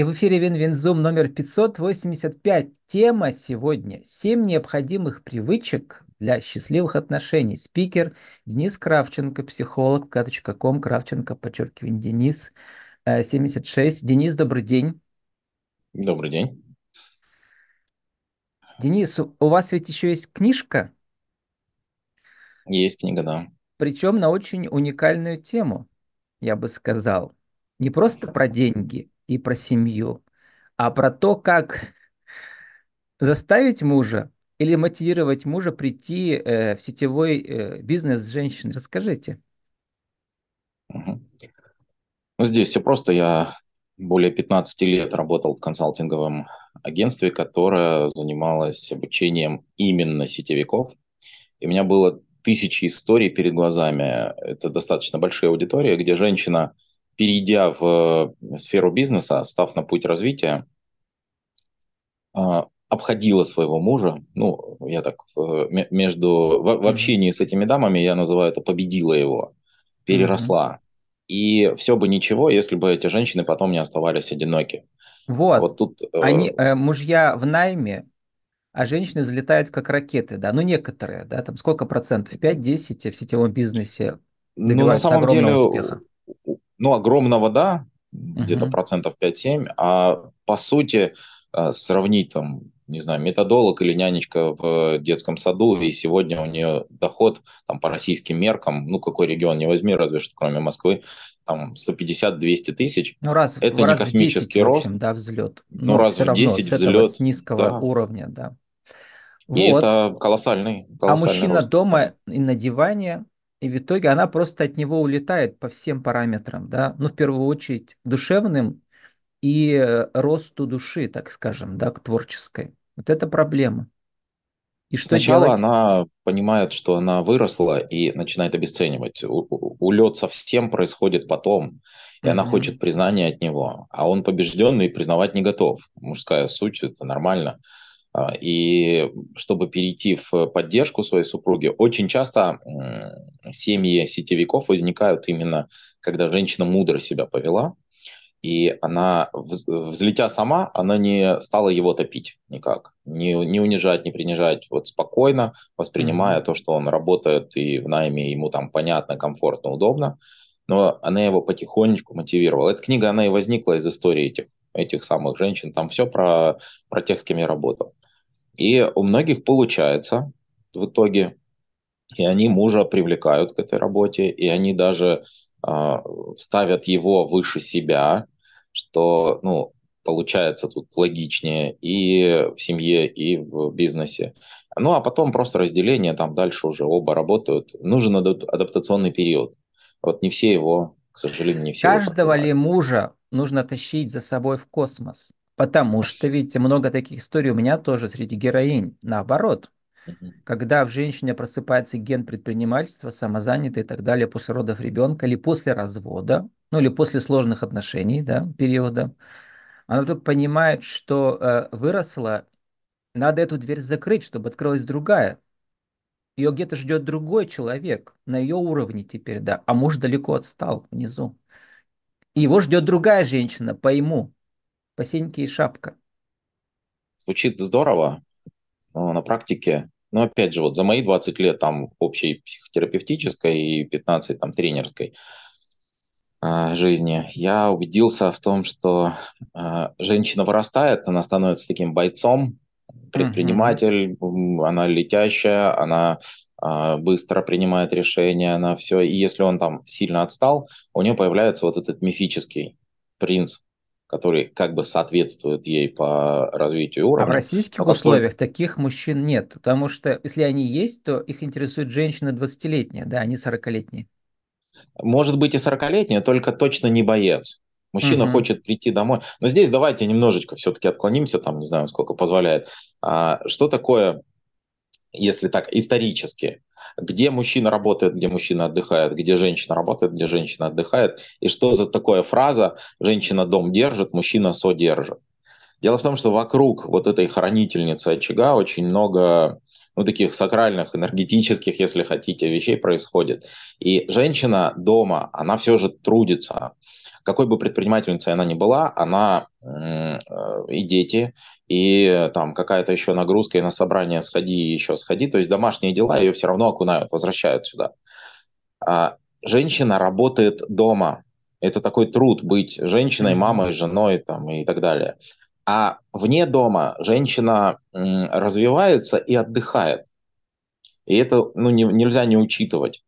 И в эфире Win-Win Zoom номер 585. Тема сегодня «Семь необходимых привычек для счастливых отношений». Спикер Денис Кравченко, психолог, vk.com, Кравченко, подчеркивание, Денис, 76. Э, Денис, добрый день. Добрый день. Денис, у вас ведь еще есть книжка? Есть книга, да. Причем на очень уникальную тему, я бы сказал. Не просто про деньги, и про семью, а про то, как заставить мужа или мотивировать мужа прийти э, в сетевой э, бизнес женщин. Расскажите. Ну, здесь все просто. Я более 15 лет работал в консалтинговом агентстве, которое занималось обучением именно сетевиков. И у меня было тысячи историй перед глазами. Это достаточно большая аудитория, где женщина перейдя в э, сферу бизнеса, став на путь развития, а, обходила своего мужа, ну, я так между, в, в общении с этими дамами, я называю это победила его, переросла. Mm-hmm. И все бы ничего, если бы эти женщины потом не оставались одиноки. Вот, вот тут, э, они, э, мужья в найме, а женщины залетают как ракеты, да, ну некоторые, да, там сколько процентов, 5-10 в сетевом бизнесе добиваются ну, на самом деле, успеха ну, огромного, да, где-то uh-huh. процентов 5-7, а по сути э, сравнить там, не знаю, методолог или нянечка в детском саду, и сегодня у нее доход там по российским меркам, ну, какой регион не возьми, разве что кроме Москвы, там 150-200 тысяч. Ну, раз, это раз не космический 10, рост. общем, да, взлет. Ну, раз в 10 взлет. С низкого да. уровня, да. И вот. это колоссальный, колоссальный А мужчина рост. дома и на диване и в итоге она просто от него улетает по всем параметрам, да, ну, в первую очередь, душевным и э, росту души, так скажем, да, к творческой. Вот это проблема. И что Сначала делать? она понимает, что она выросла и начинает обесценивать. Улет совсем происходит потом, и mm-hmm. она хочет признания от него, а он побежденный и признавать не готов. Мужская суть это нормально. А, и чтобы перейти в поддержку своей супруги, очень часто семьи сетевиков возникают именно, когда женщина мудро себя повела, и она, взлетя сама, она не стала его топить никак, не, не унижать, не принижать, вот спокойно воспринимая mm-hmm. то, что он работает и в найме ему там понятно, комфортно, удобно, но она его потихонечку мотивировала. Эта книга, она и возникла из истории этих, этих самых женщин, там все про, про тех, с кем я работал. И у многих получается в итоге, и они мужа привлекают к этой работе, и они даже э, ставят его выше себя, что, ну, получается тут логичнее и в семье, и в бизнесе. Ну, а потом просто разделение, там дальше уже оба работают. Нужен адаптационный период. Вот не все его, к сожалению, не все Каждого ли мужа нужно тащить за собой в космос? Потому что, видите, много таких историй у меня тоже среди героинь. Наоборот, когда в женщине просыпается ген предпринимательства, самозанятый и так далее после родов ребенка или после развода, ну или после сложных отношений, да, периода, она вдруг понимает, что э, выросла, надо эту дверь закрыть, чтобы открылась другая. Ее где-то ждет другой человек на ее уровне теперь, да, а муж далеко отстал внизу. И его ждет другая женщина по ему, Посеньки и шапка. Звучит здорово, но на практике, ну опять же, вот за мои 20 лет там общей психотерапевтической и 15 там тренерской э, жизни, я убедился в том, что э, женщина вырастает, она становится таким бойцом, предприниматель, uh-huh. она летящая, она э, быстро принимает решения, она все. И если он там сильно отстал, у нее появляется вот этот мифический принц, который как бы соответствует ей по развитию уровня. А в российских а условиях таких мужчин нет, потому что если они есть, то их интересует женщина 20-летняя, да, а не 40-летняя. Может быть и 40-летняя, только точно не боец. Мужчина угу. хочет прийти домой. Но здесь давайте немножечко все-таки отклонимся, там не знаю, сколько позволяет. А, что такое, если так, исторически? где мужчина работает, где мужчина отдыхает, где женщина работает, где женщина отдыхает, и что за такая фраза «женщина дом держит, мужчина содержит». Дело в том, что вокруг вот этой хранительницы очага очень много ну, таких сакральных, энергетических, если хотите, вещей происходит. И женщина дома, она все же трудится, какой бы предпринимательницей она ни была, она э, и дети, и там какая-то еще нагрузка, и на собрание сходи, и еще сходи, то есть домашние дела ее все равно окунают, возвращают сюда. А женщина работает дома, это такой труд быть женщиной, мамой, женой там, и так далее. А вне дома женщина развивается и отдыхает. И это ну, не, нельзя не учитывать.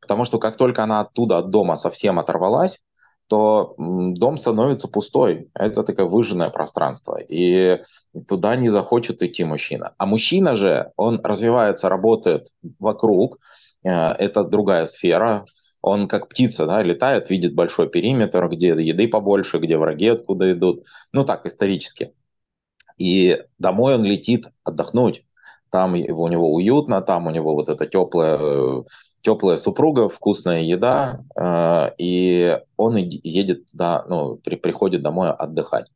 Потому что как только она оттуда, от дома совсем оторвалась, то дом становится пустой. Это такое выжженное пространство. И туда не захочет идти мужчина. А мужчина же, он развивается, работает вокруг. Э, это другая сфера. Он как птица, да, летает, видит большой периметр, где еды побольше, где враги откуда идут. Ну так, исторически. И домой он летит отдохнуть там у него уютно, там у него вот эта теплая, теплая супруга, вкусная еда, э, и он едет туда, ну, при, приходит домой отдыхать.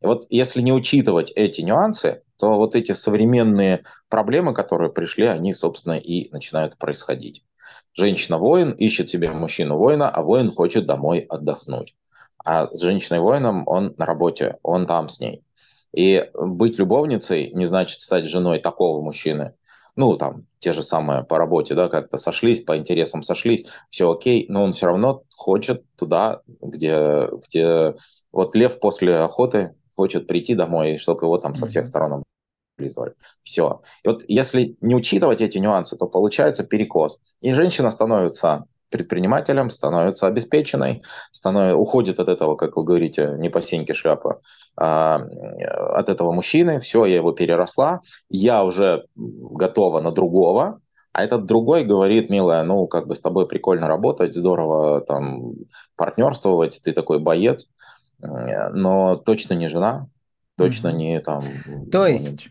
И вот если не учитывать эти нюансы, то вот эти современные проблемы, которые пришли, они, собственно, и начинают происходить. Женщина-воин ищет себе мужчину-воина, а воин хочет домой отдохнуть. А с женщиной-воином он на работе, он там с ней. И быть любовницей не значит стать женой такого мужчины. Ну, там, те же самые по работе, да, как-то сошлись, по интересам сошлись, все окей, но он все равно хочет туда, где, где вот лев после охоты хочет прийти домой, чтобы его там со всех сторон облизывали. Все. И вот если не учитывать эти нюансы, то получается перекос. И женщина становится предпринимателем, становится обеспеченной, станов... уходит от этого, как вы говорите, не по сеньке шляпа, а, от этого мужчины, все, я его переросла, я уже готова на другого, а этот другой говорит, милая, ну, как бы с тобой прикольно работать, здорово там партнерствовать, ты такой боец, но точно не жена, точно не там... То есть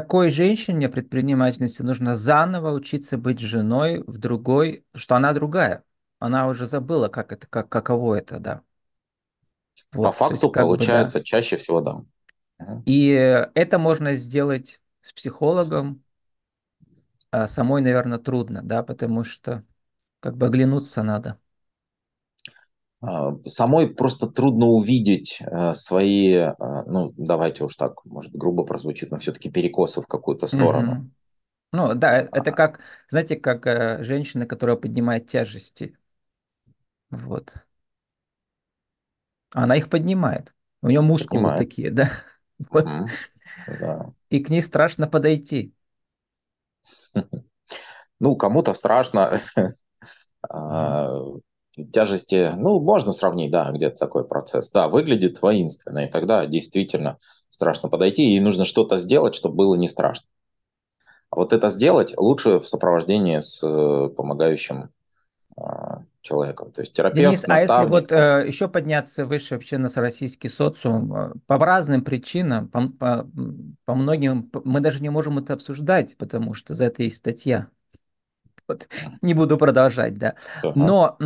такой женщине предпринимательности нужно заново учиться быть женой в другой, что она другая. Она уже забыла, как это, как, каково это, да. Вот, По факту есть, получается бы, да. чаще всего да. И это можно сделать с психологом. А самой, наверное, трудно, да, потому что как бы оглянуться надо. А, самой просто трудно увидеть э, свои, э, ну, давайте уж так, может, грубо прозвучит, но все-таки перекосы в какую-то сторону. Угу. Ну, да, э, это а. как, знаете, как женщина, которая поднимает тяжести. Вот. Она их поднимает. У нее мускулы поднимает. такие, да? Вот. Угу. да. И к ней страшно подойти. Ну, кому-то страшно. Тяжести, ну, можно сравнить, да, где-то такой процесс. Да, выглядит воинственно, и тогда действительно страшно подойти, и нужно что-то сделать, чтобы было не страшно. А вот это сделать лучше в сопровождении с э, помогающим э, человеком. То есть терапевт, Денис, наставник. а если вот э, еще подняться выше вообще на российский социум, э, по разным причинам, по, по, по многим, мы даже не можем это обсуждать, потому что за это есть статья вот, не буду продолжать, да. Но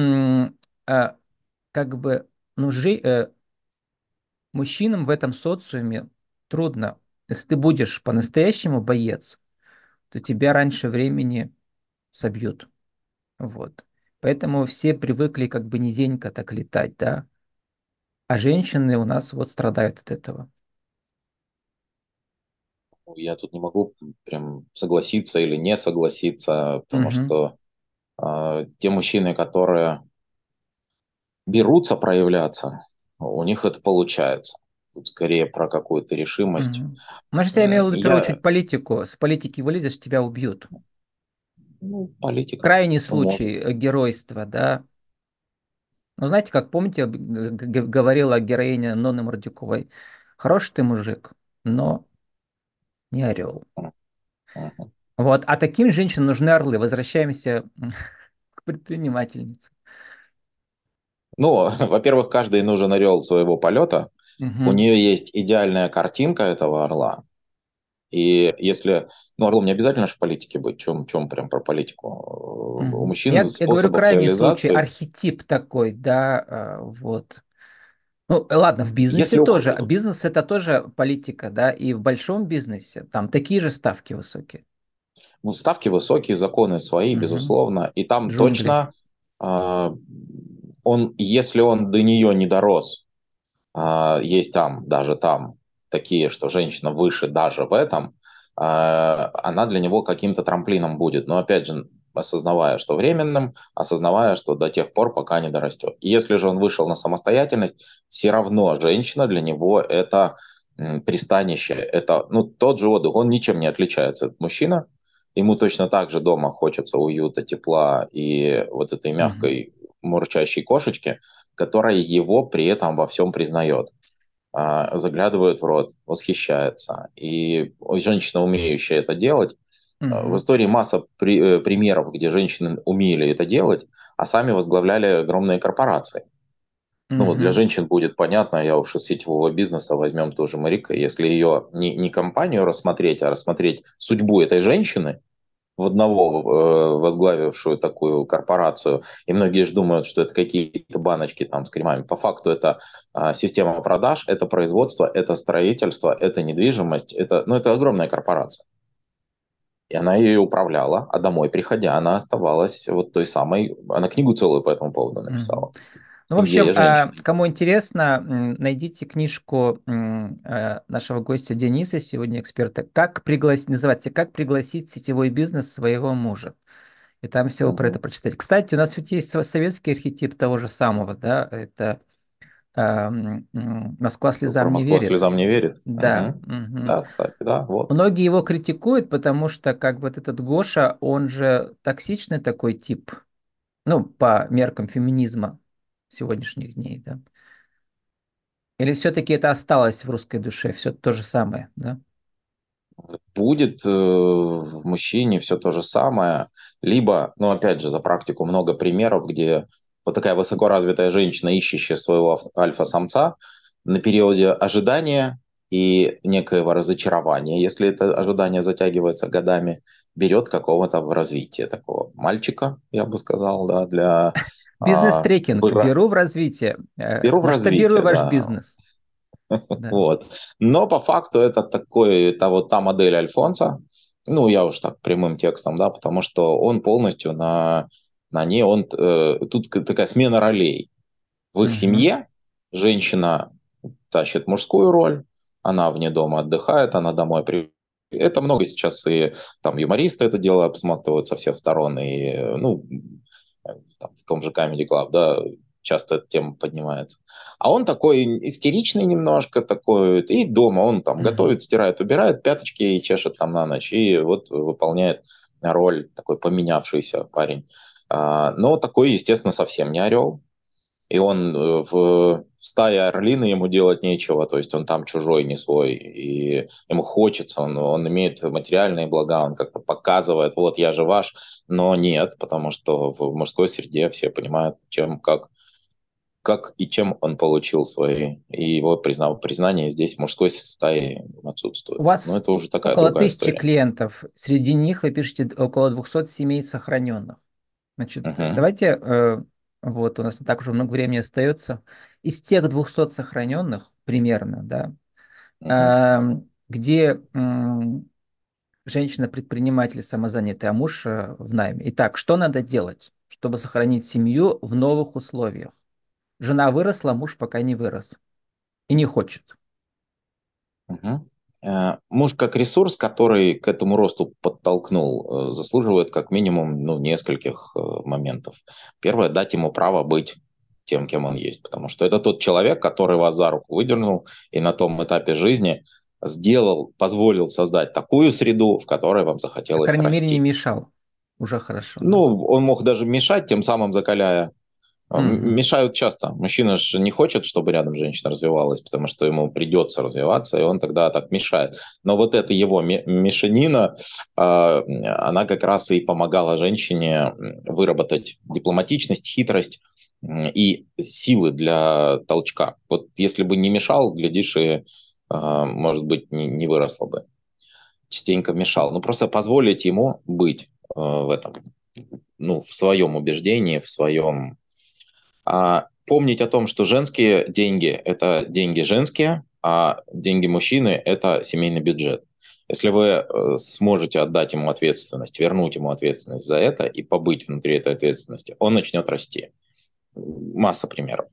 э, как бы ну, жи, э, мужчинам в этом социуме трудно. Если ты будешь по-настоящему боец, то тебя раньше времени собьют. Вот. Поэтому все привыкли как бы низенько так летать, да. А женщины у нас вот страдают от этого я тут не могу прям согласиться или не согласиться, потому угу. что э, те мужчины, которые берутся проявляться, у них это получается. Тут скорее про какую-то решимость. Угу. Ну, я имел в виду, в первую очередь, политику. С политики вылезешь, тебя убьют. Ну, политика. Крайний случай может. геройства, да. Ну, знаете, как помните, говорила героиня Нонны Мордюковой, хороший ты мужик, но не орел. Вот, а таким женщинам нужны орлы. Возвращаемся к предпринимательнице. Ну, во-первых, каждый нужен орел своего полета. Угу. У нее есть идеальная картинка этого орла. И если, ну, орлом не обязательно в политике быть, чем, чем прям про политику. У мужчин я, я говорю крайний случай, архетип такой, да, а, вот. Ну, ладно, в бизнесе Если тоже. Уходит. Бизнес это тоже политика, да, и в большом бизнесе там такие же ставки высокие. Ну, ставки высокие, законы свои, угу. безусловно, и там Джунгли. точно э, он, если он до нее не дорос, а, есть там, даже там, такие, что женщина выше даже в этом, а, она для него каким-то трамплином будет. Но опять же, осознавая, что временным, осознавая, что до тех пор, пока не дорастет. И если же он вышел на самостоятельность, все равно женщина для него это пристанище, это ну, тот же отдых, он ничем не отличается от мужчина, ему точно так же дома хочется уюта, тепла и вот этой мягкой mm-hmm. мурчащей кошечки, которая его при этом во всем признает. А, заглядывает в рот, восхищается. И женщина, умеющая это делать, mm-hmm. в истории масса при, э, примеров, где женщины умели это делать, а сами возглавляли огромные корпорации. Mm-hmm. Ну вот для женщин будет понятно, я уж из сетевого бизнеса возьмем тоже Марика, если ее не, не компанию рассмотреть, а рассмотреть судьбу этой женщины, в одного э, возглавившую такую корпорацию, и многие же думают, что это какие-то баночки там с кремами. По факту это э, система продаж, это производство, это строительство, это недвижимость, это, ну, это огромная корпорация. И она ее управляла, а домой приходя, она оставалась вот той самой, она книгу целую по этому поводу написала. Mm-hmm. Ну, в общем, а, кому интересно, найдите книжку а, нашего гостя Дениса, сегодня эксперта, как пригласить, называется «Как пригласить сетевой бизнес своего мужа». И там все угу. про это прочитать. Кстати, у нас ведь есть советский архетип того же самого, да, это Москва слезам про не Москва верит. слезам не верит. Да. Угу. Угу. Да, кстати, да, вот. Многие его критикуют, потому что как бы вот этот Гоша, он же токсичный такой тип, ну, по меркам феминизма сегодняшних дней, да? Или все-таки это осталось в русской душе, все то же самое, да? Будет э, в мужчине все то же самое, либо, ну опять же, за практику много примеров, где вот такая высокоразвитая женщина, ищущая своего альфа-самца, на периоде ожидания и некоего разочарования, если это ожидание затягивается годами, берет какого-то в развитие такого мальчика, я бы сказал, да, для... Бизнес-трекинг, а, беру в развитие. Э, беру в развитие, ваш да. бизнес. Вот. Но по факту это такой, это вот та модель Альфонса, ну, я уж так прямым текстом, да, потому что он полностью на, на ней, он, э, тут такая смена ролей. В их mm-hmm. семье женщина тащит мужскую роль, она вне дома отдыхает, она домой при это много сейчас и там юмористы это дело обсматривают со всех сторон, и ну, там, в том же Comedy Club, да, часто эта тема поднимается. А он такой истеричный немножко, такой, и дома он там mm-hmm. готовит, стирает, убирает пяточки и чешет там на ночь, и вот выполняет роль такой поменявшийся парень. А, но такой, естественно, совсем не орел, и он э, в, в стае орлины ему делать нечего, то есть он там чужой, не свой, и ему хочется, он, он имеет материальные блага, он как-то показывает, вот я же ваш, но нет, потому что в мужской среде все понимают, чем, как, как и чем он получил свои, и его признал, признание здесь в мужской стае отсутствует. У вас но это уже такая около тысячи история. клиентов, среди них вы пишете около 200 семей сохраненных. Значит, uh-huh. давайте э, вот, у нас не так уже много времени остается. Из тех 200 сохраненных, примерно, да, угу. где женщина-предприниматель самозанятая, а муж э, в найме. Итак, что надо делать, чтобы сохранить семью в новых условиях? Жена выросла, муж пока не вырос и не хочет. Угу. Э, муж как ресурс, который к этому росту подтолкнул, э, заслуживает как минимум ну, нескольких э, моментов. Первое – дать ему право быть тем, кем он есть, потому что это тот человек, который вас за руку выдернул и на том этапе жизни сделал, позволил создать такую среду, в которой вам захотелось расти. По крайней мере, не мешал. Уже хорошо. Ну, он мог даже мешать, тем самым закаляя Mm-hmm. Мешают часто. Мужчина же не хочет, чтобы рядом женщина развивалась, потому что ему придется развиваться, и он тогда так мешает. Но вот эта его мешанина, а, она как раз и помогала женщине выработать дипломатичность, хитрость и силы для толчка. Вот если бы не мешал, глядишь, и, а, может быть, не, не выросло бы. Частенько мешал. Ну, просто позволить ему быть а, в этом, ну, в своем убеждении, в своем а, помнить о том, что женские деньги – это деньги женские, а деньги мужчины – это семейный бюджет. Если вы э, сможете отдать ему ответственность, вернуть ему ответственность за это и побыть внутри этой ответственности, он начнет расти. масса примеров.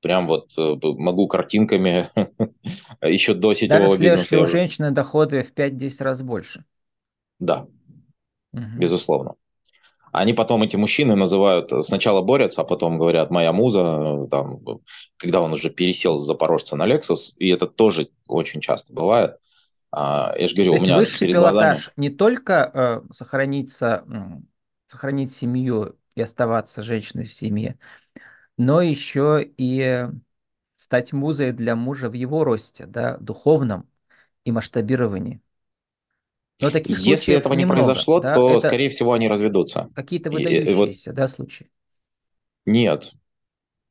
Прям вот э, могу картинками еще до сетевого Даже бизнеса. Даже у женщины доходы в 5-10 раз больше. Да, угу. безусловно. Они потом, эти мужчины, называют, сначала борются, а потом говорят, моя муза, там, когда он уже пересел с Запорожца на Lexus, и это тоже очень часто бывает. А, я же говорю, То у меня высший перед пилотаж глазами... не только э, сохраниться, сохранить семью и оставаться женщиной в семье, но еще и стать музой для мужа в его росте, да, духовном и масштабировании. Но таких Если этого не немного, произошло, да? то, Это скорее всего, они разведутся. Какие-то выдающиеся, и, и да, случаи? Нет.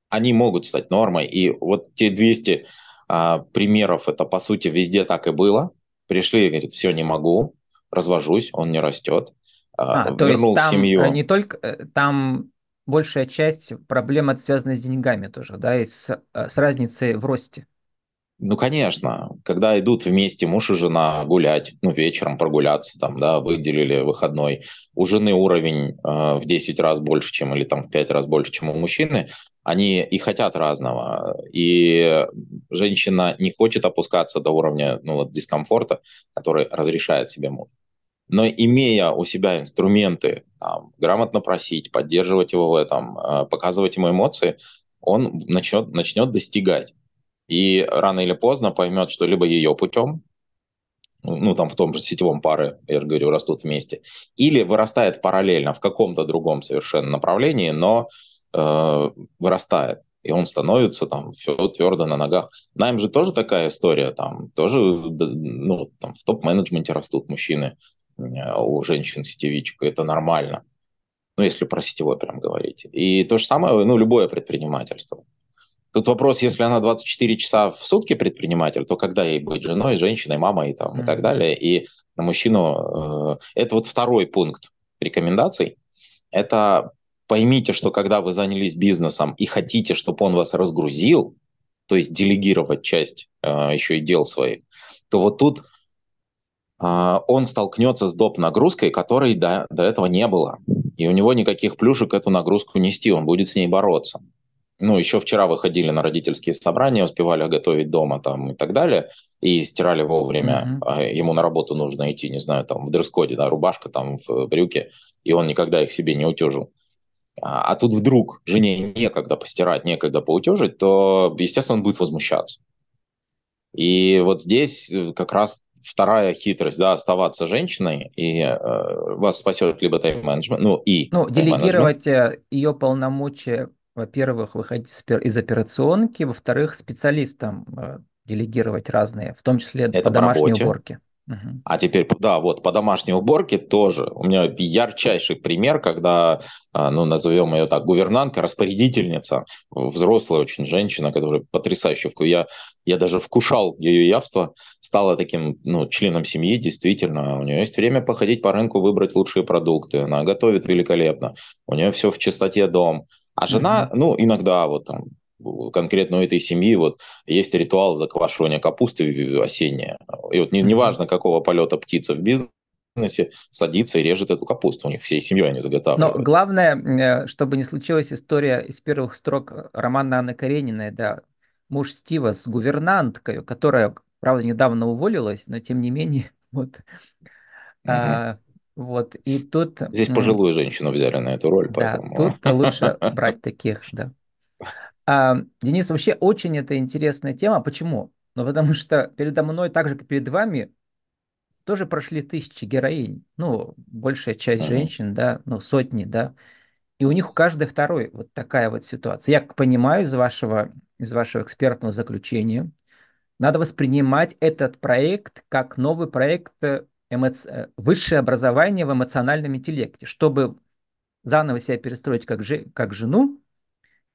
Они могут стать нормой. И вот те 200 а, примеров, это, по сути, везде так и было. Пришли и говорят, все, не могу, развожусь, он не растет. А, а, то вернул есть там семью. Э, не только, э, там большая часть проблем связана с деньгами тоже, да, и с, э, с разницей в росте. Ну, конечно, когда идут вместе муж и жена гулять, ну, вечером прогуляться, там, да, выделили выходной, у жены уровень э, в 10 раз больше, чем, или там в 5 раз больше, чем у мужчины, они и хотят разного. И женщина не хочет опускаться до уровня, ну, вот, дискомфорта, который разрешает себе муж. Но имея у себя инструменты, там, грамотно просить, поддерживать его в этом, э, показывать ему эмоции, он начнет, начнет достигать и рано или поздно поймет, что либо ее путем, ну, там в том же сетевом пары, я же говорю, растут вместе, или вырастает параллельно в каком-то другом совершенно направлении, но э, вырастает, и он становится там все твердо на ногах. Найм же тоже такая история, там тоже, ну, там в топ-менеджменте растут мужчины, э, у женщин-сетевичек, это нормально. Ну, если про сетевой прям говорить. И то же самое, ну, любое предпринимательство. Тут вопрос, если она 24 часа в сутки предприниматель, то когда ей быть женой, женщиной, мамой там, mm-hmm. и так далее. И на мужчину... Э, это вот второй пункт рекомендаций. Это поймите, что когда вы занялись бизнесом и хотите, чтобы он вас разгрузил, то есть делегировать часть э, еще и дел своих, то вот тут э, он столкнется с доп. нагрузкой, которой до, до этого не было. И у него никаких плюшек эту нагрузку нести, он будет с ней бороться ну, еще вчера выходили на родительские собрания, успевали готовить дома там и так далее, и стирали вовремя. Mm-hmm. Ему на работу нужно идти, не знаю, там в дресс-коде, да, рубашка там в брюке, и он никогда их себе не утюжил. А, а тут вдруг жене некогда постирать, некогда поутюжить, то, естественно, он будет возмущаться. И вот здесь э, как раз вторая хитрость, да, оставаться женщиной, и э, вас спасет либо тайм-менеджмент, ну и... Ну, делегировать э, ее полномочия во-первых, выходить из операционки, во-вторых, специалистам э, делегировать разные, в том числе Это по домашней работе. уборке. Угу. А теперь, да, вот по домашней уборке тоже. У меня ярчайший пример, когда, а, ну, назовем ее так, гувернантка, распорядительница, взрослая очень женщина, которая потрясающая. Я, я даже вкушал ее явство, стала таким, ну, членом семьи, действительно. У нее есть время походить по рынку, выбрать лучшие продукты. Она готовит великолепно. У нее все в чистоте дом. А жена, mm-hmm. ну, иногда вот там конкретно у этой семьи вот есть ритуал заквашивания капусты осенняя. И вот неважно, не какого полета птица в бизнесе, садится и режет эту капусту. У них всей семьей они заготавливают. Но главное, э, чтобы не случилась история из первых строк романа Анны Карениной, да, муж Стива с гувернанткой, которая, правда, недавно уволилась, но тем не менее, вот, угу. а, вот, и тут... Здесь пожилую женщину взяли на эту роль, да, поэтому... тут лучше брать таких, да. А, Денис, вообще очень это интересная тема. Почему? Ну, потому что передо мной, так же, как перед вами, тоже прошли тысячи героинь. Ну, большая часть женщин, да, ну, сотни, да. И у них у каждой второй вот такая вот ситуация. Я понимаю из вашего, из вашего экспертного заключения, надо воспринимать этот проект как новый проект э, эмоци... Э, высшее образование в эмоциональном интеллекте, чтобы заново себя перестроить как, же... как жену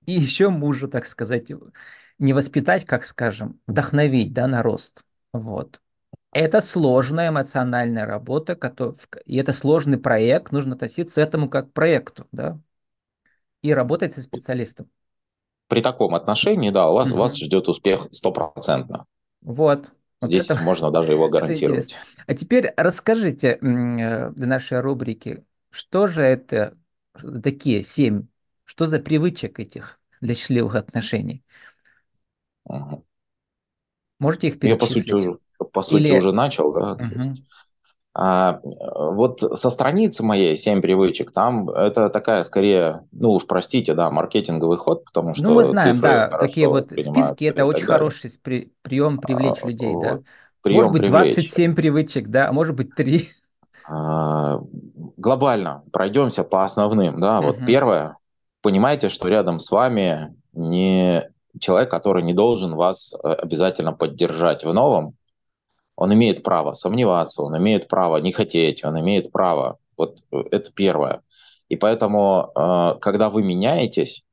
и еще мужа, так сказать, не воспитать, как скажем, вдохновить да, на рост. Вот. Это сложная эмоциональная работа, и это сложный проект, нужно относиться к этому как к проекту, да, и работать со специалистом. При таком отношении, да, у вас, у вас ждет успех стопроцентно. Вот. Здесь это, можно даже его гарантировать. А теперь расскажите для нашей рубрики, что же это такие семь, что за привычек этих для счастливых отношений. Угу. Можете их перечислить? Я, по сути, уже, по сути, Или... уже начал, да. Угу. А, вот со страницы моей «Семь привычек» там это такая скорее, ну уж простите, да, маркетинговый ход, потому что Ну мы знаем, да, такие вот списки – это очень далее. хороший при, прием привлечь а, людей, да. Прием может быть, привлечь. 27 привычек, да, а может быть, 3. А, глобально пройдемся по основным, да. Угу. Вот первое, понимаете, что рядом с вами не человек, который не должен вас э, обязательно поддержать в новом, он имеет право сомневаться, он имеет право не хотеть, он имеет право. Вот э, это первое. И поэтому, э, когда вы меняетесь,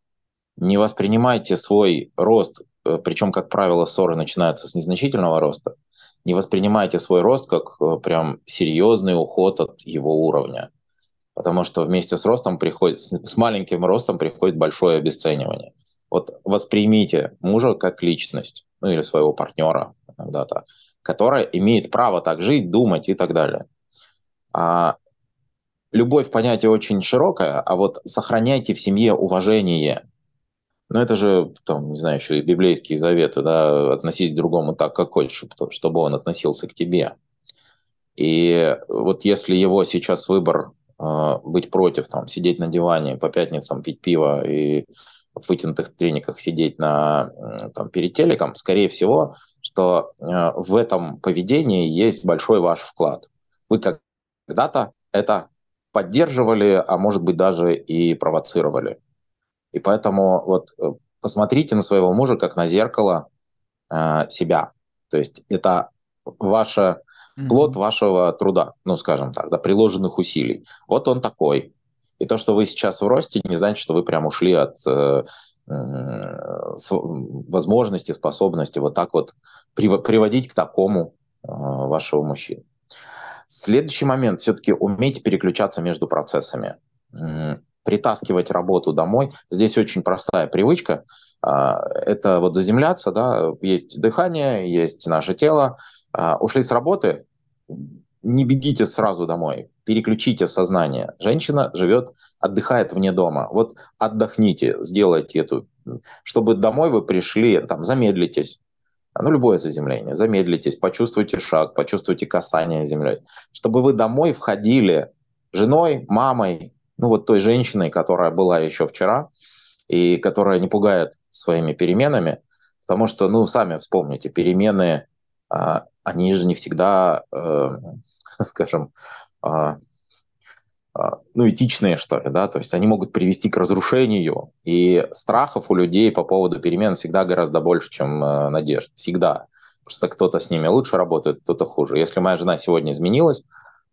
не воспринимайте свой рост, э, причем, как правило, ссоры начинаются с незначительного роста, не воспринимайте свой рост как прям серьезный уход от его уровня. Потому что вместе с ростом приходит, с маленьким ростом приходит большое обесценивание. Вот воспримите мужа как личность, ну или своего партнера, иногда так которая имеет право так жить, думать и так далее. А, любовь понятие очень широкое, а вот сохраняйте в семье уважение. Ну, это же, там, не знаю, еще и библейские заветы, да, относись к другому так, как хочешь, чтобы он относился к тебе. И вот если его сейчас выбор э, быть против, там, сидеть на диване по пятницам, пить пиво и в вытянутых трениках сидеть на, там, перед телеком, скорее всего, что э, в этом поведении есть большой ваш вклад. Вы когда-то это поддерживали, а может быть даже и провоцировали. И поэтому вот э, посмотрите на своего мужа как на зеркало э, себя. То есть это ваше плод вашего труда, ну скажем так, да, приложенных усилий. Вот он такой. И то, что вы сейчас в росте, не значит, что вы прям ушли от э, возможности, способности вот так вот приводить к такому э, вашего мужчину. Следующий момент. Все-таки умейте переключаться между процессами. Притаскивать работу домой. Здесь очень простая привычка. А, это вот заземляться, да, есть дыхание, есть наше тело. А, ушли с работы, не бегите сразу домой, переключите сознание. Женщина живет, отдыхает вне дома. Вот отдохните, сделайте эту, чтобы домой вы пришли, там, замедлитесь. Ну, любое заземление, замедлитесь, почувствуйте шаг, почувствуйте касание землей. Чтобы вы домой входили женой, мамой, ну вот той женщиной, которая была еще вчера, и которая не пугает своими переменами, потому что, ну, сами вспомните, перемены они же не всегда, э, скажем, э, ну, этичные, что ли, да, то есть они могут привести к разрушению, и страхов у людей по поводу перемен всегда гораздо больше, чем э, надежд, всегда. Просто кто-то с ними лучше работает, кто-то хуже. Если моя жена сегодня изменилась,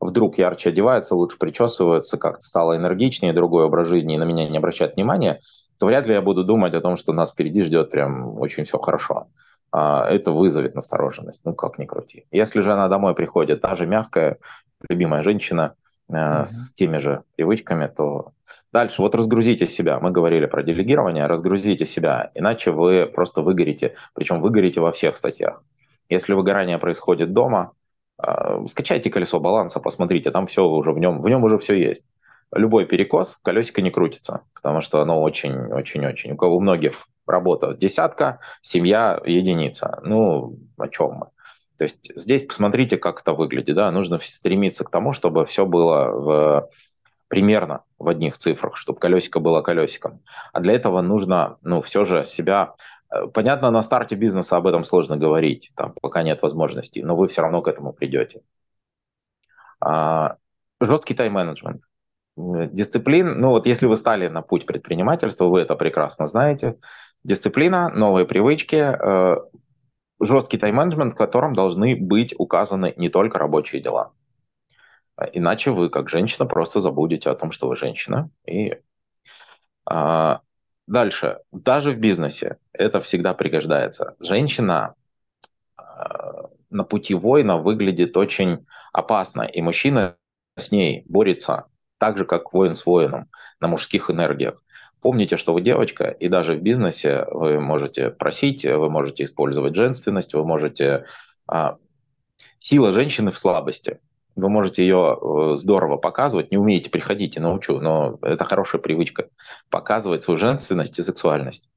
вдруг ярче одевается, лучше причесывается, как-то стало энергичнее, другой образ жизни и на меня не обращает внимания, то вряд ли я буду думать о том, что нас впереди ждет прям очень все хорошо. А, это вызовет настороженность. Ну, как ни крути. Если же она домой приходит, та же мягкая, любимая женщина mm-hmm. с теми же привычками, то дальше вот разгрузите себя. Мы говорили про делегирование, разгрузите себя, иначе вы просто выгорите. Причем выгорите во всех статьях. Если выгорание происходит дома, а, скачайте колесо баланса, посмотрите, там все уже в нем, в нем уже все есть любой перекос, колесико не крутится, потому что оно очень-очень-очень... У кого у многих работа десятка, семья единица. Ну, о чем мы? То есть здесь посмотрите, как это выглядит. Да? Нужно стремиться к тому, чтобы все было в, примерно в одних цифрах, чтобы колесико было колесиком. А для этого нужно, ну, все же себя... Э, понятно, на старте бизнеса об этом сложно говорить, там, пока нет возможностей, но вы все равно к этому придете. А, жесткий тайм-менеджмент. Дисциплин, ну вот если вы стали на путь предпринимательства, вы это прекрасно знаете. Дисциплина, новые привычки, э, жесткий тайм-менеджмент, в котором должны быть указаны не только рабочие дела. Иначе вы, как женщина, просто забудете о том, что вы женщина. И а, дальше, даже в бизнесе это всегда пригождается. Женщина а, на пути воина выглядит очень опасно, и мужчина с ней борется так же, как воин с воином, на мужских энергиях. Помните, что вы девочка, и даже в бизнесе вы можете просить, вы можете использовать женственность, вы можете... А, сила женщины в слабости. Вы можете ее э, здорово показывать, не умеете, приходите, научу, но это хорошая привычка. Показывать свою женственность и сексуальность.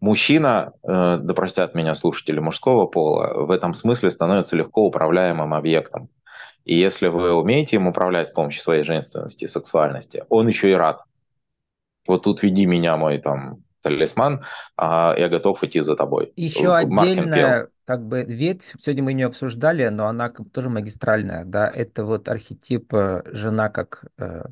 Мужчина, э, да простят меня слушатели мужского пола, в этом смысле становится легко управляемым объектом. И если вы умеете им управлять с помощью своей женственности и сексуальности, он еще и рад. Вот тут веди меня, мой там талисман, а я готов идти за тобой. Еще отдельная как бы ветвь, сегодня мы не обсуждали, но она тоже магистральная, да, это вот архетип э, жена как э,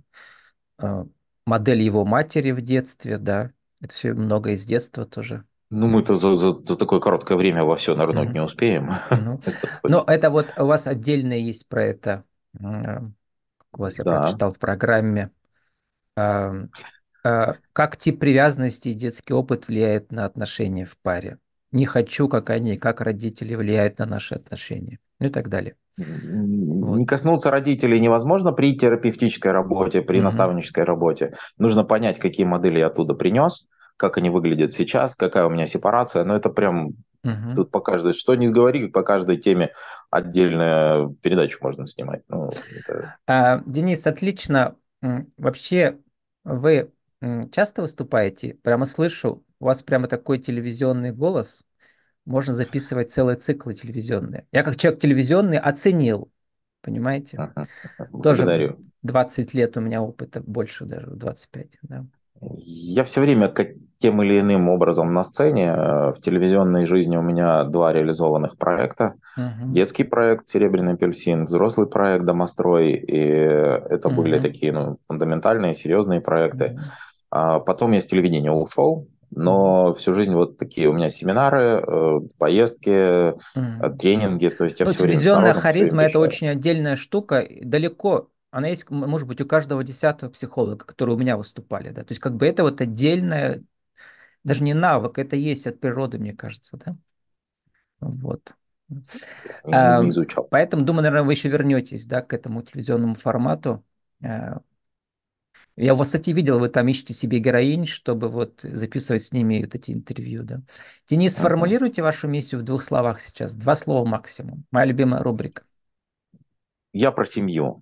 э, модель его матери в детстве, да, это все много из детства тоже. Ну, мы-то за, за, за такое короткое время во все нырнуть mm-hmm. не успеем. Mm-hmm. это Но это вот у вас отдельно есть про это, у вас я да. прочитал в программе. Э, как тип привязанности и детский опыт влияет на отношения в паре. Не хочу, как они, как родители влияют на наши отношения. Ну и так далее. Вот. Не коснуться родителей невозможно при терапевтической работе, при mm-hmm. наставнической работе. Нужно понять, какие модели я оттуда принес, как они выглядят сейчас, какая у меня сепарация. Но это прям угу. тут по каждой, что не сговори, по каждой теме отдельную передачу можно снимать. Ну, это... а, Денис, отлично. Вообще вы часто выступаете? Прямо слышу, у вас прямо такой телевизионный голос. Можно записывать целые циклы телевизионные. Я как человек телевизионный оценил, понимаете? Благодарю. Тоже 20 лет у меня опыта, больше даже, 25, да. Я все время тем или иным образом на сцене. В телевизионной жизни у меня два реализованных проекта. Угу. Детский проект «Серебряный апельсин», взрослый проект «Домострой». И это угу. были такие ну, фундаментальные, серьезные проекты. Угу. А потом я с телевидения ушел, но всю жизнь вот такие у меня семинары, э, поездки, mm. тренинги, то есть я ну, все время Телевизионная харизма – это очень отдельная штука, далеко она есть, может быть, у каждого десятого психолога, которые у меня выступали, да, то есть как бы это вот отдельная, даже не навык, это есть от природы, мне кажется, да, вот. Не изучал. Поэтому, думаю, наверное, вы еще вернетесь, да, к этому телевизионному формату, э, я у вас, кстати, видел, вы там ищете себе героинь, чтобы вот записывать с ними вот эти интервью, да. Денис, сформулируйте вашу миссию в двух словах сейчас. Два слова максимум. Моя любимая рубрика. Я про семью.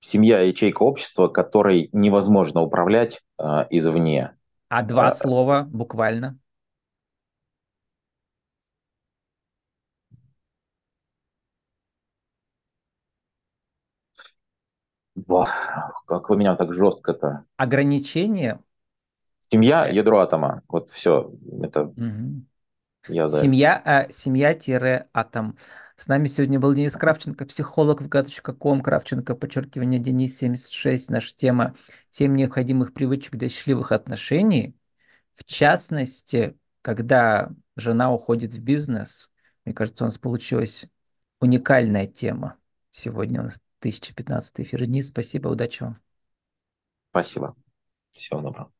Семья – ячейка общества, которой невозможно управлять э, извне. А два а, слова буквально? Как вы меня так жестко-то. Ограничение. Семья, ядро атома. Вот все. Это угу. я за Семья, а, семья-атом. С нами сегодня был Денис Кравченко, психолог в gatu.com, Кравченко, подчеркивание Денис 76. Наша тема «Семь необходимых привычек для счастливых отношений». В частности, когда жена уходит в бизнес, мне кажется, у нас получилась уникальная тема. Сегодня у нас 2015 эфир. Денис, спасибо, удачи вам. Спасибо. Всего доброго.